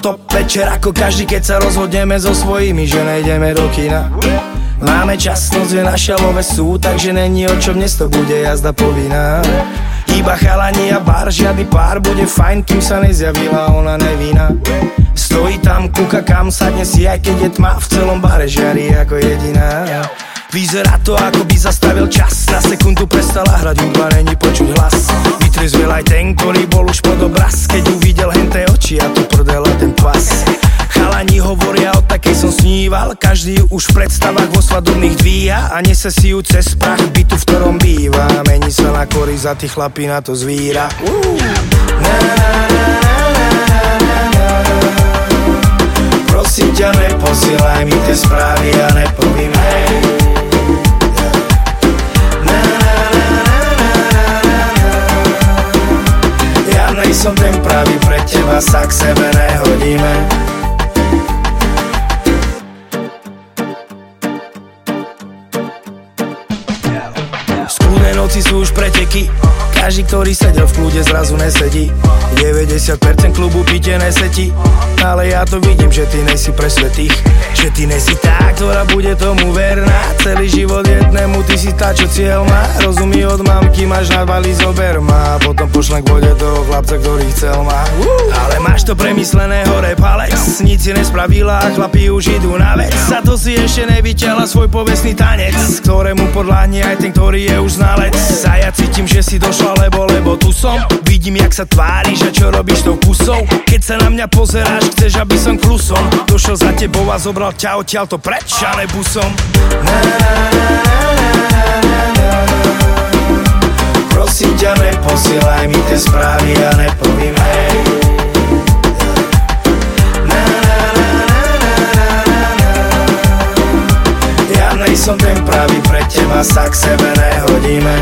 top večer ako každý, keď sa rozhodneme so svojimi, že nejdeme do kina. Máme čas, noc je naša love sú, takže není o čom dnes to bude jazda povinná. Iba chalani a bar, žiadny pár Bude fajn, kým sa nezjavila ona nevína Stojí tam, kúka kam, sadne si aj keď je tma V celom bare žiari ako jediná Vyzerá to ako by zastavil čas Na sekundu prestala hrať hudba, není počuť hlas Vytrezvel aj ten, ktorý bol už pod obraz Keď uvidel henté oči a tu prdela sníval Každý už v predstavách vo svadobných dvíja A nese si ju cez prach bytu, v ktorom býva. Mení sa na kory za tých chlapí na to zvíra. Prosím ťa, neposielaj mi tie správy a nepovím hej. Som ten pravý pre teba, sa k sebe nehodíme noci sú už preteky. Každý, ktorý sedel v kľude, zrazu nesedí. 90% klubu pite nesetí. Ale ja to vidím, že ty nejsi pre svetých. Že ty nesi tá, ktorá bude tomu verná. Celý život jednému, ty si tá, čo cieľ má. Rozumí od mamky, máš na vali, zober ma Potom pošlem k vode toho chlapca, ktorý chcel máš to premyslené hore palec Nic si nespravila a chlapi už idú na vec. Za to si ešte nevyťala svoj povestný tanec Ktorému podľahne aj ten, ktorý je už znalec. A ja cítim, že si došla lebo, lebo tu som. Vidím, jak sa tváriš a čo robíš tou kusou. Keď sa na mňa pozeráš, chceš, aby som klusom Došiel za tebou a zobral ťa odtiaľ to preč, ale busom. Prosím Nejsom ten pravý pre teba, sa k sebe nehodíme.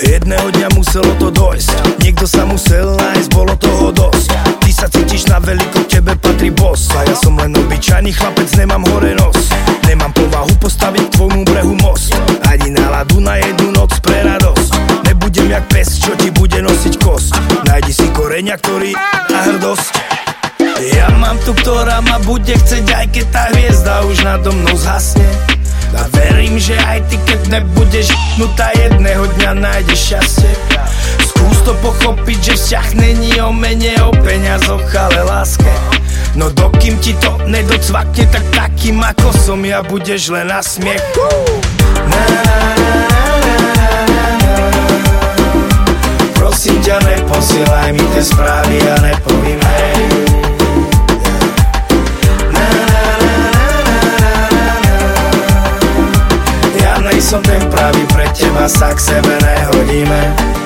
Jedného dňa muselo to dojsť Niekto sa musel nájsť, bolo toho dosť. Ty sa cítiš na veľko, tebe patrí boss. A ja som len obyčajný chlapec, nemám hore nos. Nemám povahu postaviť tvojmu brehu most. Ani náladu na jednu noc pre radosť. Nebudem jak pes, čo ti bude nosiť kost. Najdi si koreňa, ktorý a hrdosť tu, ktorá ma bude chceť, aj keď tá hviezda už nado mnou zhasne. A verím, že aj ty, keď nebudeš nutá jedného dňa nájdeš šťastie. Skús to pochopiť, že vzťah není o mene, o peniazoch, ale láske. No dokým ti to nedocvakne, tak takým ako som ja budeš len na smiech. Prosím ťa, neposielaj mi tie správy a nepovím sa k sebe nehodíme